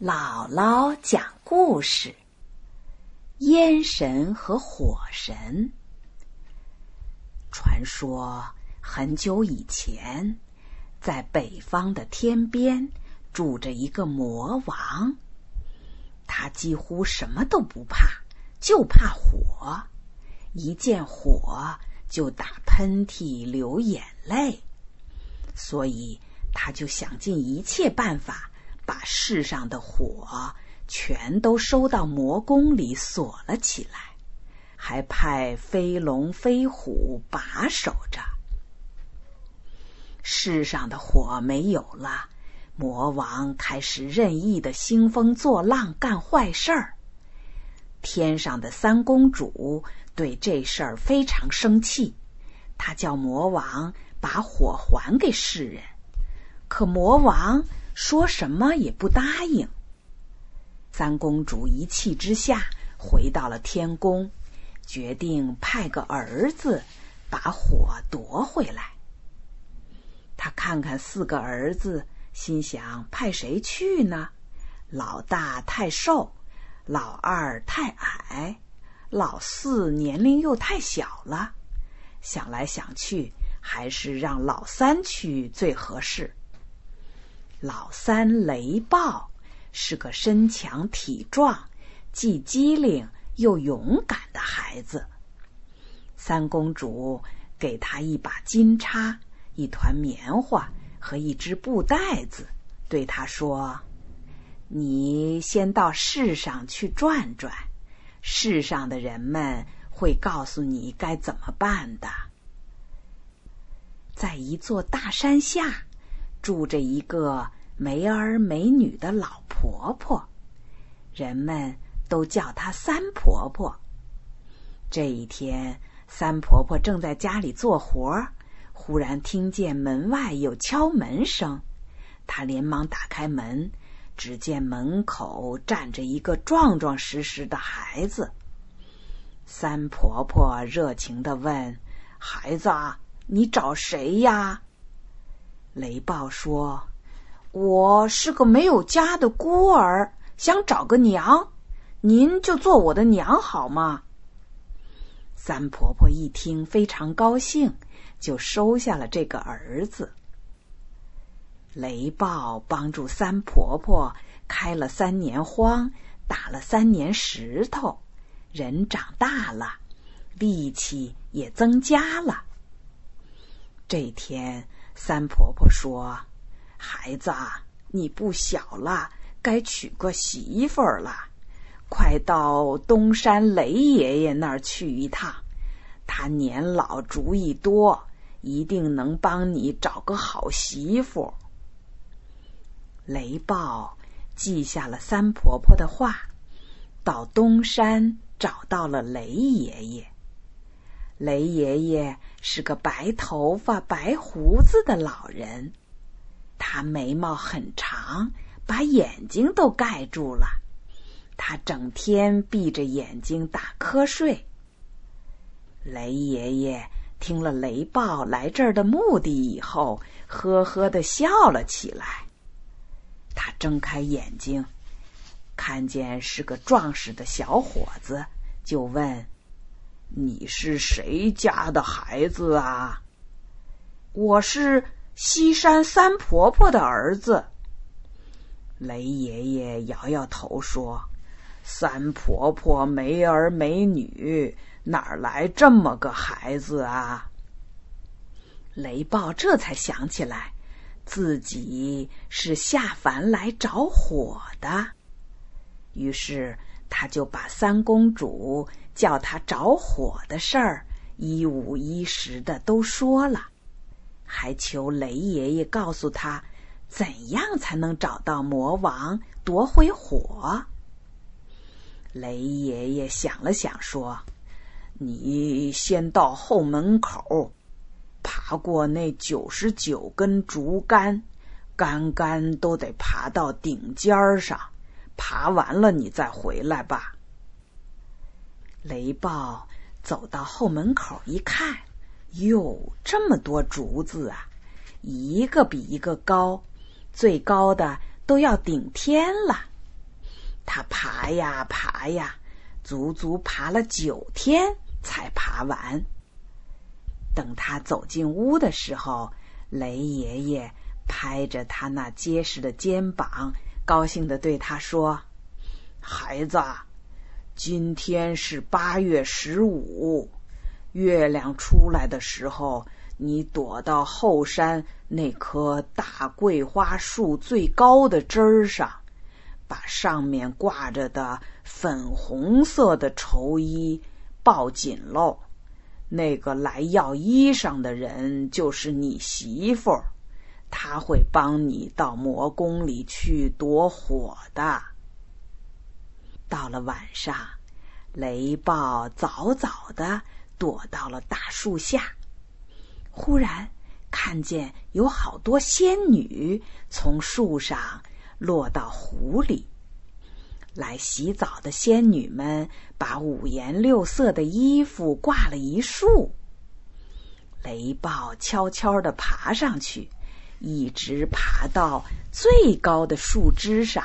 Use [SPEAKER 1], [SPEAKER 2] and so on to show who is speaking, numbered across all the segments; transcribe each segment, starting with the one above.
[SPEAKER 1] 姥姥讲故事：烟神和火神。传说很久以前，在北方的天边住着一个魔王，他几乎什么都不怕，就怕火。一见火就打喷嚏、流眼泪，所以他就想尽一切办法。把世上的火全都收到魔宫里锁了起来，还派飞龙飞虎把守着。世上的火没有了，魔王开始任意的兴风作浪，干坏事儿。天上的三公主对这事儿非常生气，她叫魔王把火还给世人，可魔王。说什么也不答应。三公主一气之下回到了天宫，决定派个儿子把火夺回来。他看看四个儿子，心想派谁去呢？老大太瘦，老二太矮，老四年龄又太小了。想来想去，还是让老三去最合适。老三雷暴是个身强体壮、既机灵又勇敢的孩子。三公主给他一把金叉、一团棉花和一只布袋子，对他说：“你先到世上去转转，世上的人们会告诉你该怎么办的。”在一座大山下。住着一个没儿没女的老婆婆，人们都叫她三婆婆。这一天，三婆婆正在家里做活，忽然听见门外有敲门声，她连忙打开门，只见门口站着一个壮壮实实的孩子。三婆婆热情的问：“孩子，你找谁呀？”雷暴说：“我是个没有家的孤儿，想找个娘，您就做我的娘好吗？”三婆婆一听非常高兴，就收下了这个儿子。雷暴帮助三婆婆开了三年荒，打了三年石头，人长大了，力气也增加了。这天。三婆婆说：“孩子，你不小了，该娶个媳妇儿了。快到东山雷爷爷那儿去一趟，他年老主意多，一定能帮你找个好媳妇。”雷暴记下了三婆婆的话，到东山找到了雷爷爷。雷爷爷是个白头发、白胡子的老人，他眉毛很长，把眼睛都盖住了。他整天闭着眼睛打瞌睡。雷爷爷听了雷暴来这儿的目的以后，呵呵的笑了起来。他睁开眼睛，看见是个壮实的小伙子，就问。你是谁家的孩子啊？我是西山三婆婆的儿子。雷爷爷摇摇头说：“三婆婆没儿没女，哪来这么个孩子啊？”雷暴这才想起来，自己是下凡来找火的，于是他就把三公主。叫他着火的事儿一五一十的都说了，还求雷爷爷告诉他怎样才能找到魔王夺回火。雷爷爷想了想说：“你先到后门口，爬过那九十九根竹竿，杆杆都得爬到顶尖上，爬完了你再回来吧。”雷暴走到后门口一看，哟，这么多竹子啊，一个比一个高，最高的都要顶天了。他爬呀爬呀，足足爬了九天才爬完。等他走进屋的时候，雷爷爷拍着他那结实的肩膀，高兴的对他说：“孩子，今天是八月十五，月亮出来的时候，你躲到后山那棵大桂花树最高的枝儿上。”把上面挂着的粉红色的绸衣抱紧喽。那个来要衣裳的人就是你媳妇儿，他会帮你到魔宫里去躲火的。到了晚上，雷暴早早的躲到了大树下，忽然看见有好多仙女从树上。落到湖里，来洗澡的仙女们把五颜六色的衣服挂了一束。雷暴悄悄的爬上去，一直爬到最高的树枝上，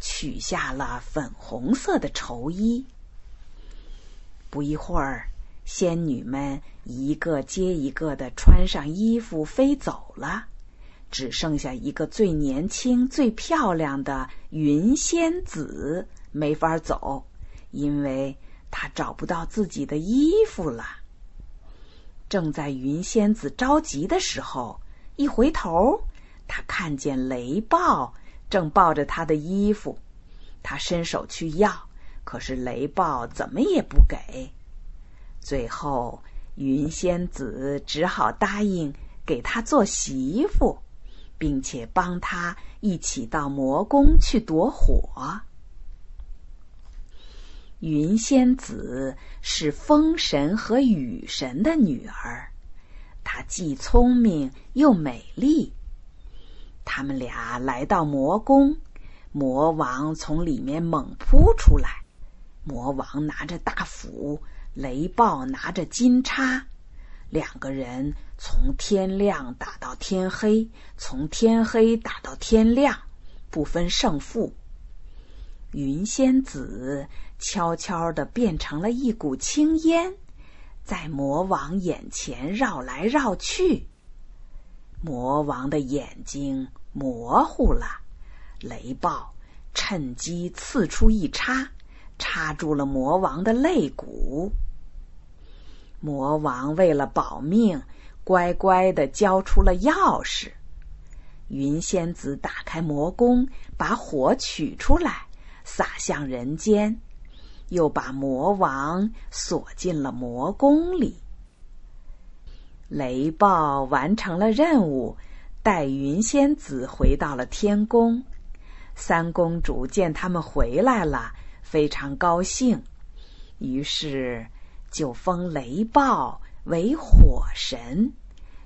[SPEAKER 1] 取下了粉红色的绸衣。不一会儿，仙女们一个接一个的穿上衣服飞走了。只剩下一个最年轻、最漂亮的云仙子没法走，因为她找不到自己的衣服了。正在云仙子着急的时候，一回头，他看见雷暴正抱着他的衣服，他伸手去要，可是雷暴怎么也不给。最后，云仙子只好答应给他做媳妇。并且帮他一起到魔宫去躲火。云仙子是风神和雨神的女儿，她既聪明又美丽。他们俩来到魔宫，魔王从里面猛扑出来。魔王拿着大斧，雷暴拿着金叉。两个人从天亮打到天黑，从天黑打到天亮，不分胜负。云仙子悄悄的变成了一股青烟，在魔王眼前绕来绕去。魔王的眼睛模糊了，雷暴趁机刺出一叉，插住了魔王的肋骨。魔王为了保命，乖乖的交出了钥匙。云仙子打开魔宫，把火取出来，洒向人间，又把魔王锁进了魔宫里。雷暴完成了任务，带云仙子回到了天宫。三公主见他们回来了，非常高兴，于是。就封雷暴为火神，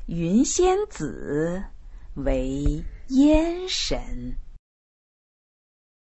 [SPEAKER 1] 云仙子为烟神。